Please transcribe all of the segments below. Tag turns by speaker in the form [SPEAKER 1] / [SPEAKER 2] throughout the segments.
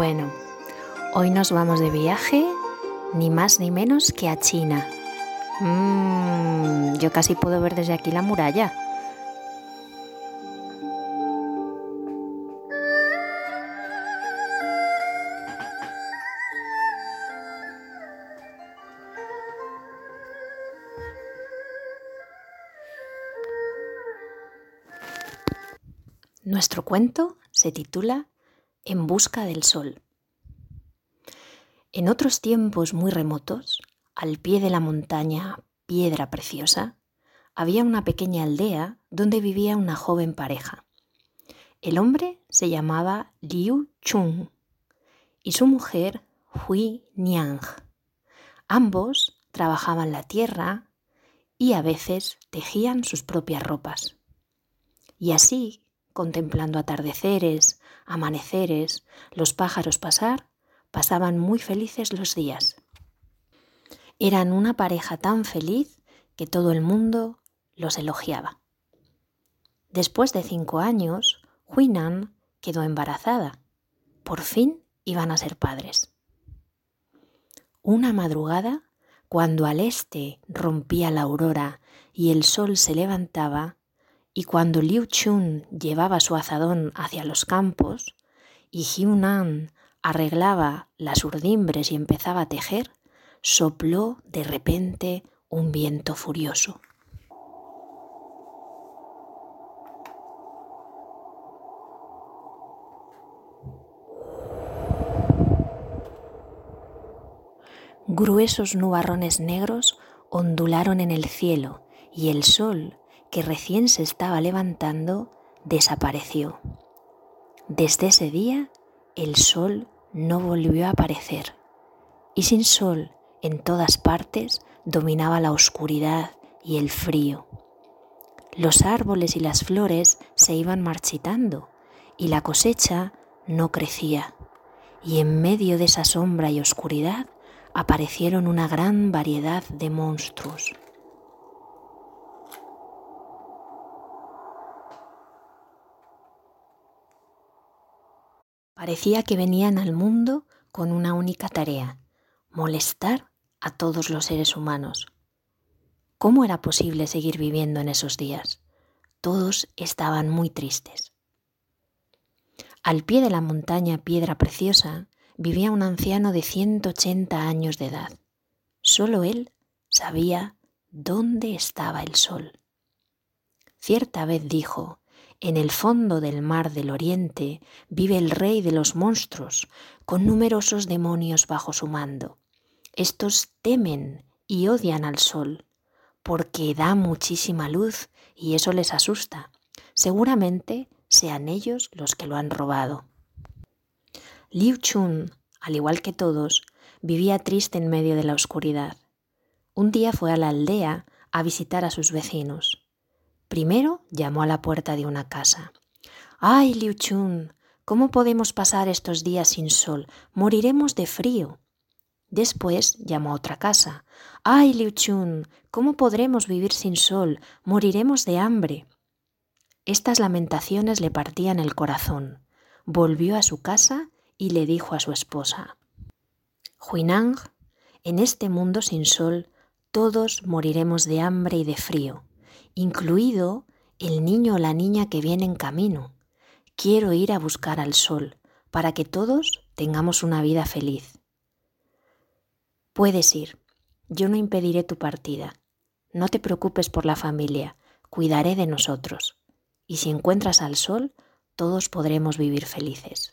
[SPEAKER 1] Bueno, hoy nos vamos de viaje, ni más ni menos que a China. Mmm, yo casi puedo ver desde aquí la muralla. Nuestro cuento se titula En busca del sol. En otros tiempos muy remotos, al pie de la montaña Piedra Preciosa, había una pequeña aldea donde vivía una joven pareja. El hombre se llamaba Liu Chung y su mujer Hui Niang. Ambos trabajaban la tierra y a veces tejían sus propias ropas. Y así contemplando atardeceres, amaneceres, los pájaros pasar, pasaban muy felices los días. Eran una pareja tan feliz que todo el mundo los elogiaba. Después de cinco años, Huinan quedó embarazada. Por fin iban a ser padres. Una madrugada, cuando al este rompía la aurora y el sol se levantaba, y cuando Liu Chun llevaba su azadón hacia los campos y Nan arreglaba las urdimbres y empezaba a tejer, sopló de repente un viento furioso. Gruesos nubarrones negros ondularon en el cielo y el sol que recién se estaba levantando, desapareció. Desde ese día el sol no volvió a aparecer y sin sol en todas partes dominaba la oscuridad y el frío. Los árboles y las flores se iban marchitando y la cosecha no crecía. Y en medio de esa sombra y oscuridad aparecieron una gran variedad de monstruos. Parecía que venían al mundo con una única tarea, molestar a todos los seres humanos. ¿Cómo era posible seguir viviendo en esos días? Todos estaban muy tristes. Al pie de la montaña Piedra Preciosa vivía un anciano de 180 años de edad. Solo él sabía dónde estaba el sol. Cierta vez dijo, en el fondo del mar del oriente vive el rey de los monstruos, con numerosos demonios bajo su mando. Estos temen y odian al sol, porque da muchísima luz y eso les asusta. Seguramente sean ellos los que lo han robado. Liu Chun, al igual que todos, vivía triste en medio de la oscuridad. Un día fue a la aldea a visitar a sus vecinos. Primero llamó a la puerta de una casa. ¡Ay, Liu Chun! ¿Cómo podemos pasar estos días sin sol? Moriremos de frío. Después llamó a otra casa. ¡Ay, Liu Chun! ¿Cómo podremos vivir sin sol? Moriremos de hambre. Estas lamentaciones le partían el corazón. Volvió a su casa y le dijo a su esposa. Huinang, en este mundo sin sol, todos moriremos de hambre y de frío incluido el niño o la niña que viene en camino. Quiero ir a buscar al sol para que todos tengamos una vida feliz. Puedes ir, yo no impediré tu partida. No te preocupes por la familia, cuidaré de nosotros. Y si encuentras al sol, todos podremos vivir felices.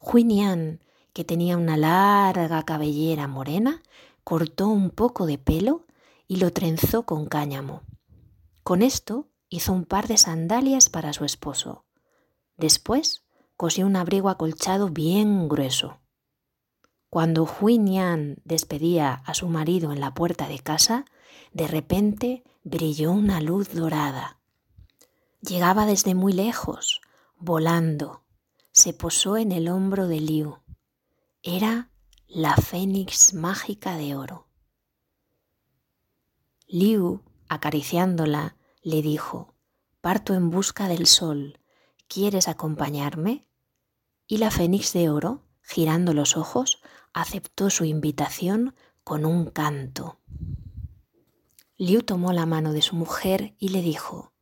[SPEAKER 1] Huinian, que tenía una larga cabellera morena, cortó un poco de pelo y lo trenzó con cáñamo. Con esto hizo un par de sandalias para su esposo. Después cosió un abrigo acolchado bien grueso. Cuando Huinian despedía a su marido en la puerta de casa, de repente brilló una luz dorada. Llegaba desde muy lejos, volando. Se posó en el hombro de Liu. Era la fénix mágica de oro. Liu acariciándola, le dijo, Parto en busca del sol, ¿quieres acompañarme? y la fénix de oro, girando los ojos, aceptó su invitación con un canto. Liu tomó la mano de su mujer y le dijo,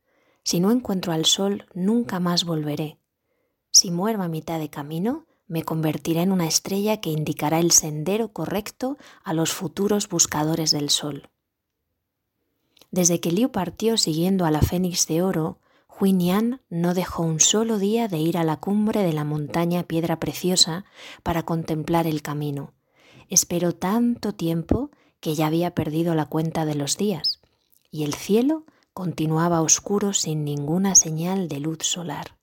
[SPEAKER 1] Si no encuentro al sol, nunca más volveré. Si muero a mitad de camino, me convertiré en una estrella que indicará el sendero correcto a los futuros buscadores del sol. Desde que Liu partió siguiendo a la Fénix de Oro, Huinian no dejó un solo día de ir a la cumbre de la montaña Piedra Preciosa para contemplar el camino. Esperó tanto tiempo que ya había perdido la cuenta de los días, y el cielo continuaba oscuro sin ninguna señal de luz solar.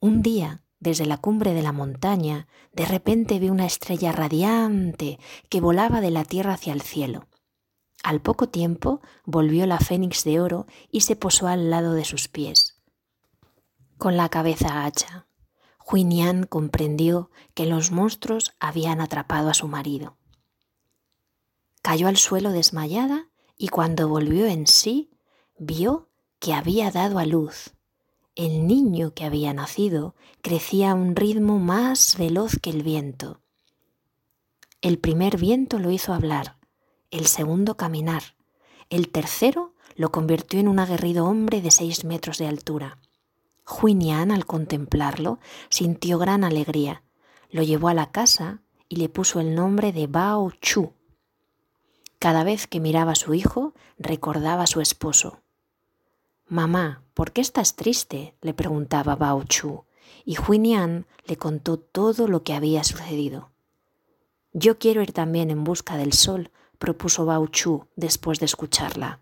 [SPEAKER 1] Un día, desde la cumbre de la montaña, de repente vi una estrella radiante que volaba de la tierra hacia el cielo. Al poco tiempo volvió la fénix de oro y se posó al lado de sus pies. Con la cabeza agacha, Huinian comprendió que los monstruos habían atrapado a su marido. Cayó al suelo desmayada y cuando volvió en sí, vio que había dado a luz. El niño que había nacido crecía a un ritmo más veloz que el viento. El primer viento lo hizo hablar el segundo caminar, el tercero lo convirtió en un aguerrido hombre de seis metros de altura. Huinian, al contemplarlo, sintió gran alegría. Lo llevó a la casa y le puso el nombre de Bao Chu. Cada vez que miraba a su hijo, recordaba a su esposo. Mamá, ¿por qué estás triste? le preguntaba Bao Chu, y Huinian le contó todo lo que había sucedido. Yo quiero ir también en busca del sol, propuso Bao Chu después de escucharla.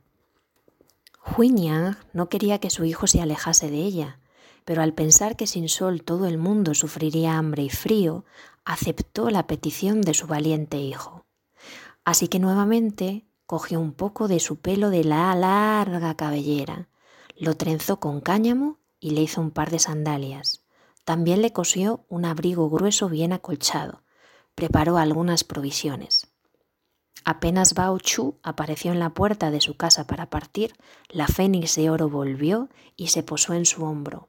[SPEAKER 1] Huinian no quería que su hijo se alejase de ella, pero al pensar que sin sol todo el mundo sufriría hambre y frío, aceptó la petición de su valiente hijo. Así que nuevamente cogió un poco de su pelo de la larga cabellera, lo trenzó con cáñamo y le hizo un par de sandalias. También le cosió un abrigo grueso bien acolchado. Preparó algunas provisiones. Apenas Bao Chu apareció en la puerta de su casa para partir, la fénix de oro volvió y se posó en su hombro.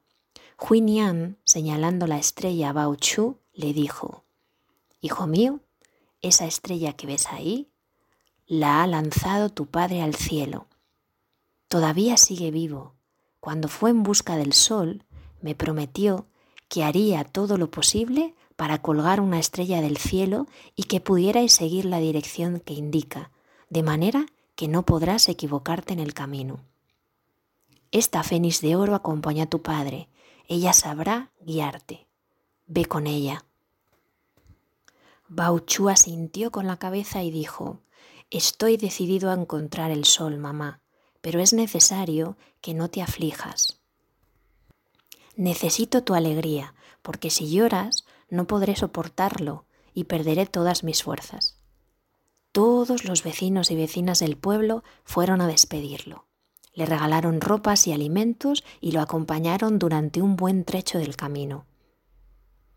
[SPEAKER 1] Huinian, señalando la estrella a Bao Chu, le dijo, Hijo mío, esa estrella que ves ahí, la ha lanzado tu padre al cielo. Todavía sigue vivo. Cuando fue en busca del sol, me prometió que haría todo lo posible para colgar una estrella del cielo y que pudierais seguir la dirección que indica, de manera que no podrás equivocarte en el camino. Esta fénix de oro acompaña a tu padre, ella sabrá guiarte. Ve con ella. Bauchu asintió con la cabeza y dijo, Estoy decidido a encontrar el sol, mamá, pero es necesario que no te aflijas. Necesito tu alegría, porque si lloras no podré soportarlo y perderé todas mis fuerzas. Todos los vecinos y vecinas del pueblo fueron a despedirlo. Le regalaron ropas y alimentos y lo acompañaron durante un buen trecho del camino.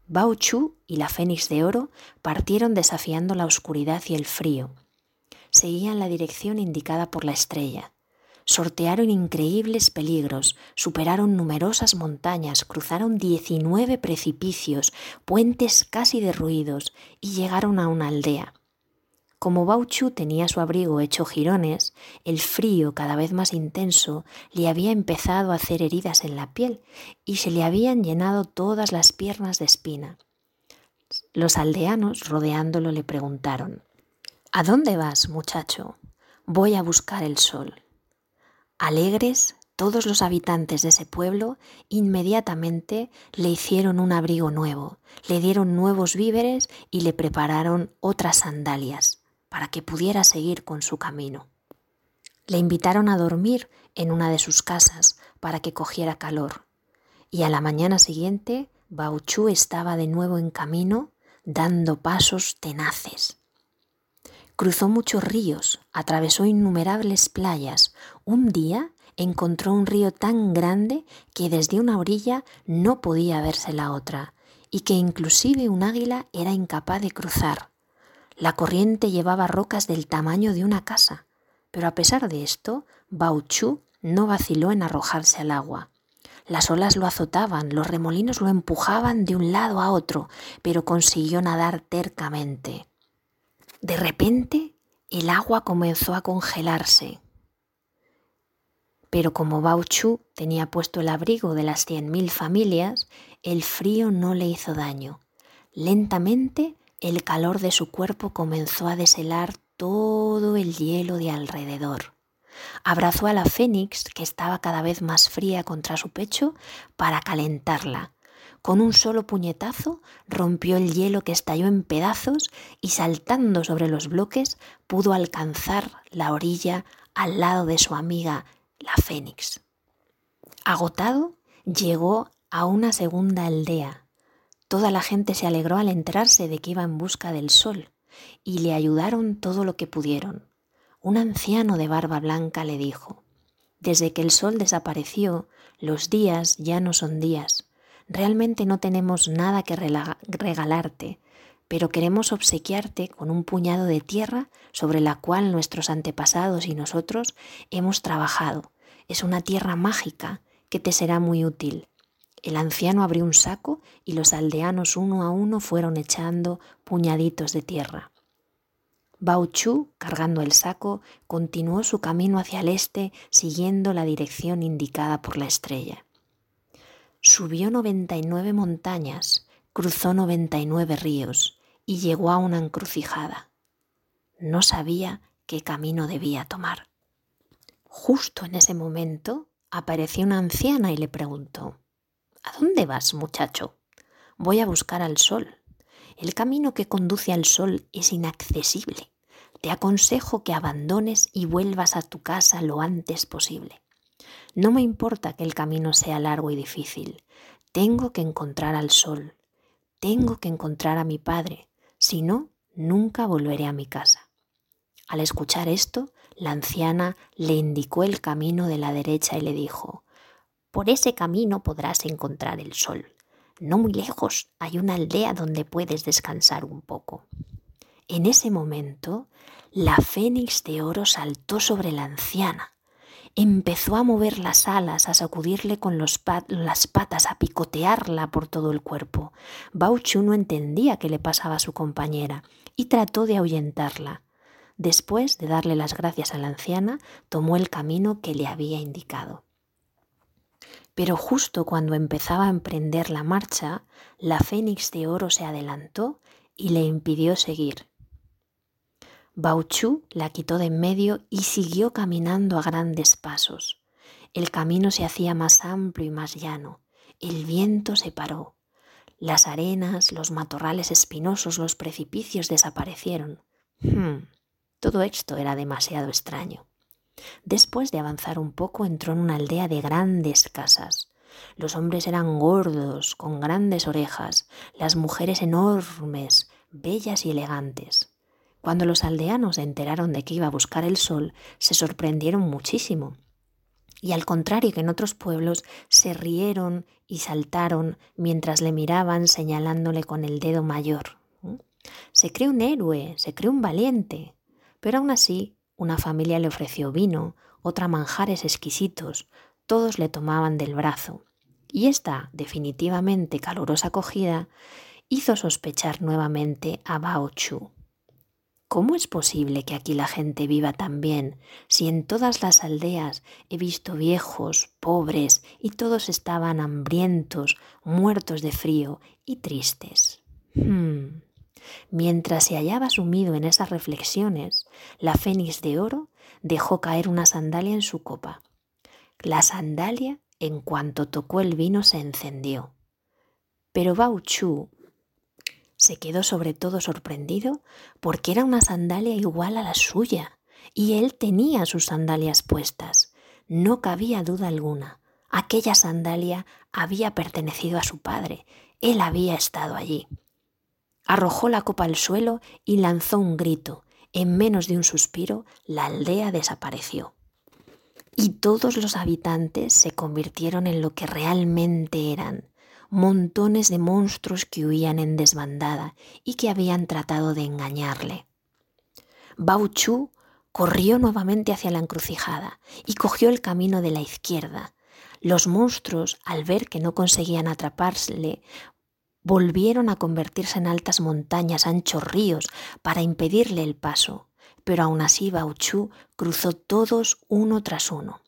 [SPEAKER 1] Bao Chu y la Fénix de Oro partieron desafiando la oscuridad y el frío. Seguían la dirección indicada por la estrella, sortearon increíbles peligros, superaron numerosas montañas, cruzaron 19 precipicios, puentes casi derruidos y llegaron a una aldea. Como Bauchu tenía su abrigo hecho jirones, el frío cada vez más intenso le había empezado a hacer heridas en la piel y se le habían llenado todas las piernas de espina. Los aldeanos rodeándolo le preguntaron, ¿A dónde vas, muchacho? Voy a buscar el sol. Alegres, todos los habitantes de ese pueblo inmediatamente le hicieron un abrigo nuevo, le dieron nuevos víveres y le prepararon otras sandalias para que pudiera seguir con su camino. Le invitaron a dormir en una de sus casas para que cogiera calor. Y a la mañana siguiente, Bauchu estaba de nuevo en camino, dando pasos tenaces. Cruzó muchos ríos, atravesó innumerables playas. Un día encontró un río tan grande que desde una orilla no podía verse la otra y que inclusive un águila era incapaz de cruzar. La corriente llevaba rocas del tamaño de una casa, pero a pesar de esto, Bauchu no vaciló en arrojarse al agua. Las olas lo azotaban, los remolinos lo empujaban de un lado a otro, pero consiguió nadar tercamente. De repente, el agua comenzó a congelarse. Pero como Bauchu tenía puesto el abrigo de las cien mil familias, el frío no le hizo daño. Lentamente el calor de su cuerpo comenzó a deshelar todo el hielo de alrededor. Abrazó a la fénix, que estaba cada vez más fría contra su pecho, para calentarla. Con un solo puñetazo rompió el hielo que estalló en pedazos y saltando sobre los bloques pudo alcanzar la orilla al lado de su amiga, la fénix. Agotado, llegó a una segunda aldea, Toda la gente se alegró al enterarse de que iba en busca del sol y le ayudaron todo lo que pudieron. Un anciano de barba blanca le dijo, Desde que el sol desapareció, los días ya no son días. Realmente no tenemos nada que regalarte, pero queremos obsequiarte con un puñado de tierra sobre la cual nuestros antepasados y nosotros hemos trabajado. Es una tierra mágica que te será muy útil. El anciano abrió un saco y los aldeanos uno a uno fueron echando puñaditos de tierra. Chu, cargando el saco, continuó su camino hacia el este siguiendo la dirección indicada por la estrella. Subió 99 montañas, cruzó 99 ríos y llegó a una encrucijada. No sabía qué camino debía tomar. Justo en ese momento apareció una anciana y le preguntó, ¿A dónde vas, muchacho? Voy a buscar al sol. El camino que conduce al sol es inaccesible. Te aconsejo que abandones y vuelvas a tu casa lo antes posible. No me importa que el camino sea largo y difícil. Tengo que encontrar al sol. Tengo que encontrar a mi padre. Si no, nunca volveré a mi casa. Al escuchar esto, la anciana le indicó el camino de la derecha y le dijo, por ese camino podrás encontrar el sol. No muy lejos hay una aldea donde puedes descansar un poco. En ese momento, la fénix de oro saltó sobre la anciana. Empezó a mover las alas, a sacudirle con las patas, a picotearla por todo el cuerpo. Bauchu no entendía qué le pasaba a su compañera y trató de ahuyentarla. Después de darle las gracias a la anciana, tomó el camino que le había indicado. Pero justo cuando empezaba a emprender la marcha, la fénix de oro se adelantó y le impidió seguir. Bauchu la quitó de en medio y siguió caminando a grandes pasos. El camino se hacía más amplio y más llano. El viento se paró. Las arenas, los matorrales espinosos, los precipicios desaparecieron. Hmm, todo esto era demasiado extraño. Después de avanzar un poco entró en una aldea de grandes casas. Los hombres eran gordos, con grandes orejas, las mujeres enormes, bellas y elegantes. Cuando los aldeanos se enteraron de que iba a buscar el sol, se sorprendieron muchísimo. Y al contrario que en otros pueblos, se rieron y saltaron mientras le miraban señalándole con el dedo mayor. Se cree un héroe, se cree un valiente. Pero aún así una familia le ofreció vino, otra manjares exquisitos, todos le tomaban del brazo, y esta definitivamente calurosa acogida hizo sospechar nuevamente a Bao Chu. ¿Cómo es posible que aquí la gente viva tan bien si en todas las aldeas he visto viejos, pobres y todos estaban hambrientos, muertos de frío y tristes? Hmm. Mientras se hallaba sumido en esas reflexiones, la fénix de oro dejó caer una sandalia en su copa. La sandalia, en cuanto tocó el vino, se encendió. Pero Bao Chu se quedó sobre todo sorprendido porque era una sandalia igual a la suya y él tenía sus sandalias puestas. No cabía duda alguna. Aquella sandalia había pertenecido a su padre. Él había estado allí arrojó la copa al suelo y lanzó un grito. En menos de un suspiro, la aldea desapareció. Y todos los habitantes se convirtieron en lo que realmente eran, montones de monstruos que huían en desbandada y que habían tratado de engañarle. Bao Chu corrió nuevamente hacia la encrucijada y cogió el camino de la izquierda. Los monstruos, al ver que no conseguían atraparle, volvieron a convertirse en altas montañas, anchos ríos, para impedirle el paso. Pero aún así Bauchu cruzó todos uno tras uno.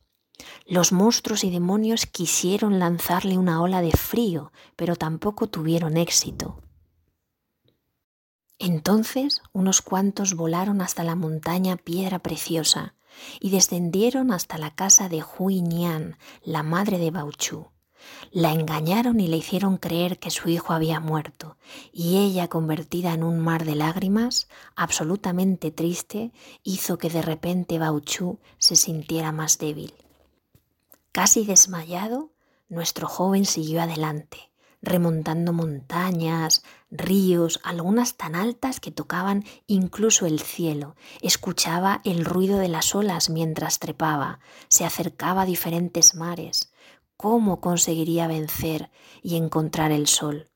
[SPEAKER 1] Los monstruos y demonios quisieron lanzarle una ola de frío, pero tampoco tuvieron éxito. Entonces unos cuantos volaron hasta la montaña Piedra Preciosa y descendieron hasta la casa de Hui Nian, la madre de Bauchu. La engañaron y le hicieron creer que su hijo había muerto, y ella, convertida en un mar de lágrimas, absolutamente triste, hizo que de repente Bauchu se sintiera más débil. Casi desmayado, nuestro joven siguió adelante, remontando montañas, ríos, algunas tan altas que tocaban incluso el cielo. Escuchaba el ruido de las olas mientras trepaba, se acercaba a diferentes mares. ¿Cómo conseguiría vencer y encontrar el sol?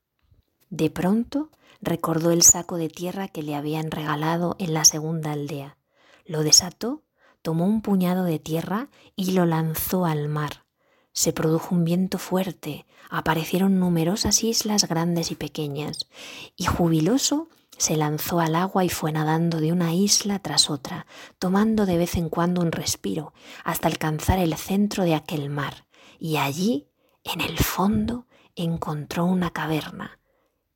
[SPEAKER 1] De pronto recordó el saco de tierra que le habían regalado en la segunda aldea. Lo desató tomó un puñado de tierra y lo lanzó al mar. Se produjo un viento fuerte, aparecieron numerosas islas grandes y pequeñas, y jubiloso se lanzó al agua y fue nadando de una isla tras otra, tomando de vez en cuando un respiro, hasta alcanzar el centro de aquel mar, y allí, en el fondo, encontró una caverna.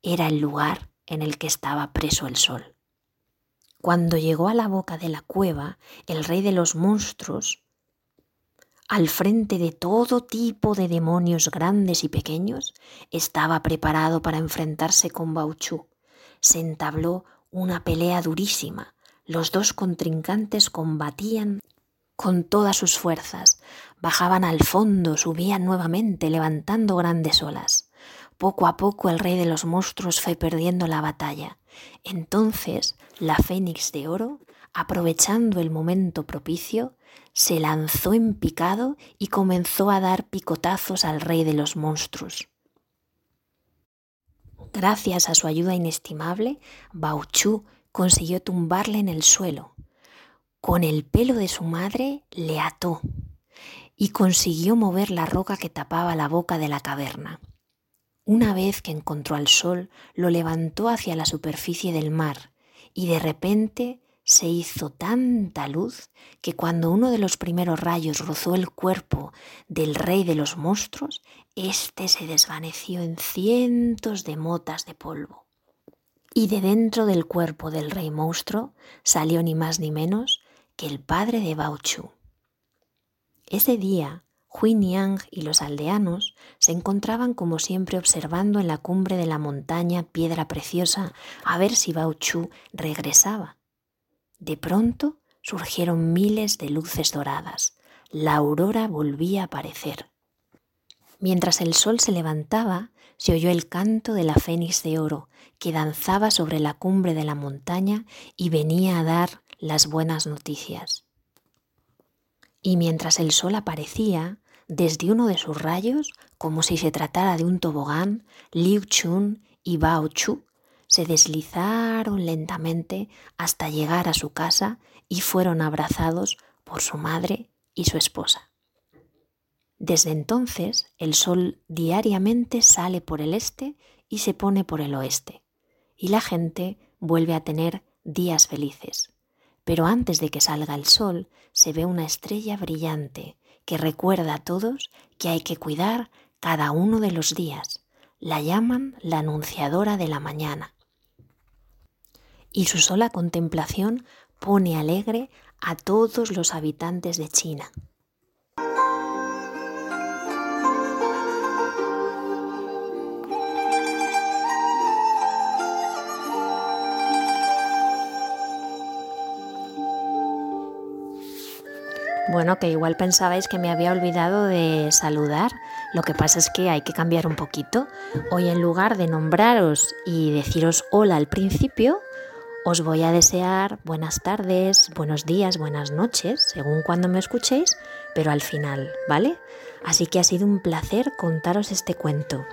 [SPEAKER 1] Era el lugar en el que estaba preso el sol. Cuando llegó a la boca de la cueva, el rey de los monstruos, al frente de todo tipo de demonios grandes y pequeños, estaba preparado para enfrentarse con Bauchu. Se entabló una pelea durísima. Los dos contrincantes combatían con todas sus fuerzas. Bajaban al fondo, subían nuevamente, levantando grandes olas. Poco a poco el rey de los monstruos fue perdiendo la batalla. Entonces la fénix de oro, aprovechando el momento propicio, se lanzó en picado y comenzó a dar picotazos al rey de los monstruos. Gracias a su ayuda inestimable, Bauchu consiguió tumbarle en el suelo. Con el pelo de su madre le ató y consiguió mover la roca que tapaba la boca de la caverna. Una vez que encontró al sol, lo levantó hacia la superficie del mar y de repente se hizo tanta luz que cuando uno de los primeros rayos rozó el cuerpo del rey de los monstruos, éste se desvaneció en cientos de motas de polvo. Y de dentro del cuerpo del rey monstruo salió ni más ni menos que el padre de Bauchu. Ese día Hui Yang y los aldeanos se encontraban como siempre observando en la cumbre de la montaña Piedra Preciosa a ver si Bao Chu regresaba. De pronto surgieron miles de luces doradas. La aurora volvía a aparecer. Mientras el sol se levantaba, se oyó el canto de la fénix de oro que danzaba sobre la cumbre de la montaña y venía a dar las buenas noticias. Y mientras el sol aparecía, desde uno de sus rayos, como si se tratara de un tobogán, Liu Chun y Bao Chu se deslizaron lentamente hasta llegar a su casa y fueron abrazados por su madre y su esposa. Desde entonces el sol diariamente sale por el este y se pone por el oeste, y la gente vuelve a tener días felices. Pero antes de que salga el sol se ve una estrella brillante que recuerda a todos que hay que cuidar cada uno de los días. La llaman la anunciadora de la mañana. Y su sola contemplación pone alegre a todos los habitantes de China. Bueno, que igual pensabais que me había olvidado de saludar. Lo que pasa es que hay que cambiar un poquito. Hoy en lugar de nombraros y deciros hola al principio, os voy a desear buenas tardes, buenos días, buenas noches, según cuando me escuchéis, pero al final, ¿vale? Así que ha sido un placer contaros este cuento.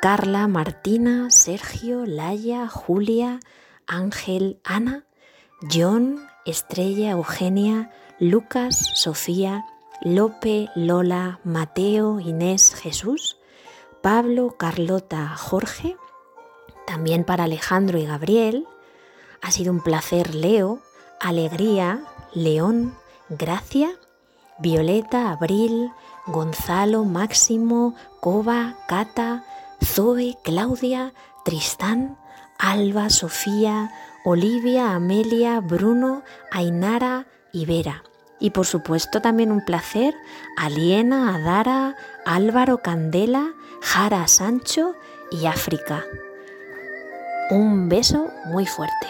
[SPEAKER 1] Carla, Martina, Sergio, Laia, Julia, Ángel, Ana, John, Estrella, Eugenia, Lucas, Sofía, Lope, Lola, Mateo, Inés, Jesús, Pablo, Carlota, Jorge, también para Alejandro y Gabriel. Ha sido un placer Leo, Alegría, León, Gracia, Violeta, Abril, Gonzalo, Máximo, Coba, Cata, Zoe, Claudia, Tristán, Alba, Sofía, Olivia, Amelia, Bruno, Ainara y Vera. Y por supuesto también un placer a Liena, Adara, Álvaro, Candela, Jara, Sancho y África. Un beso muy fuerte.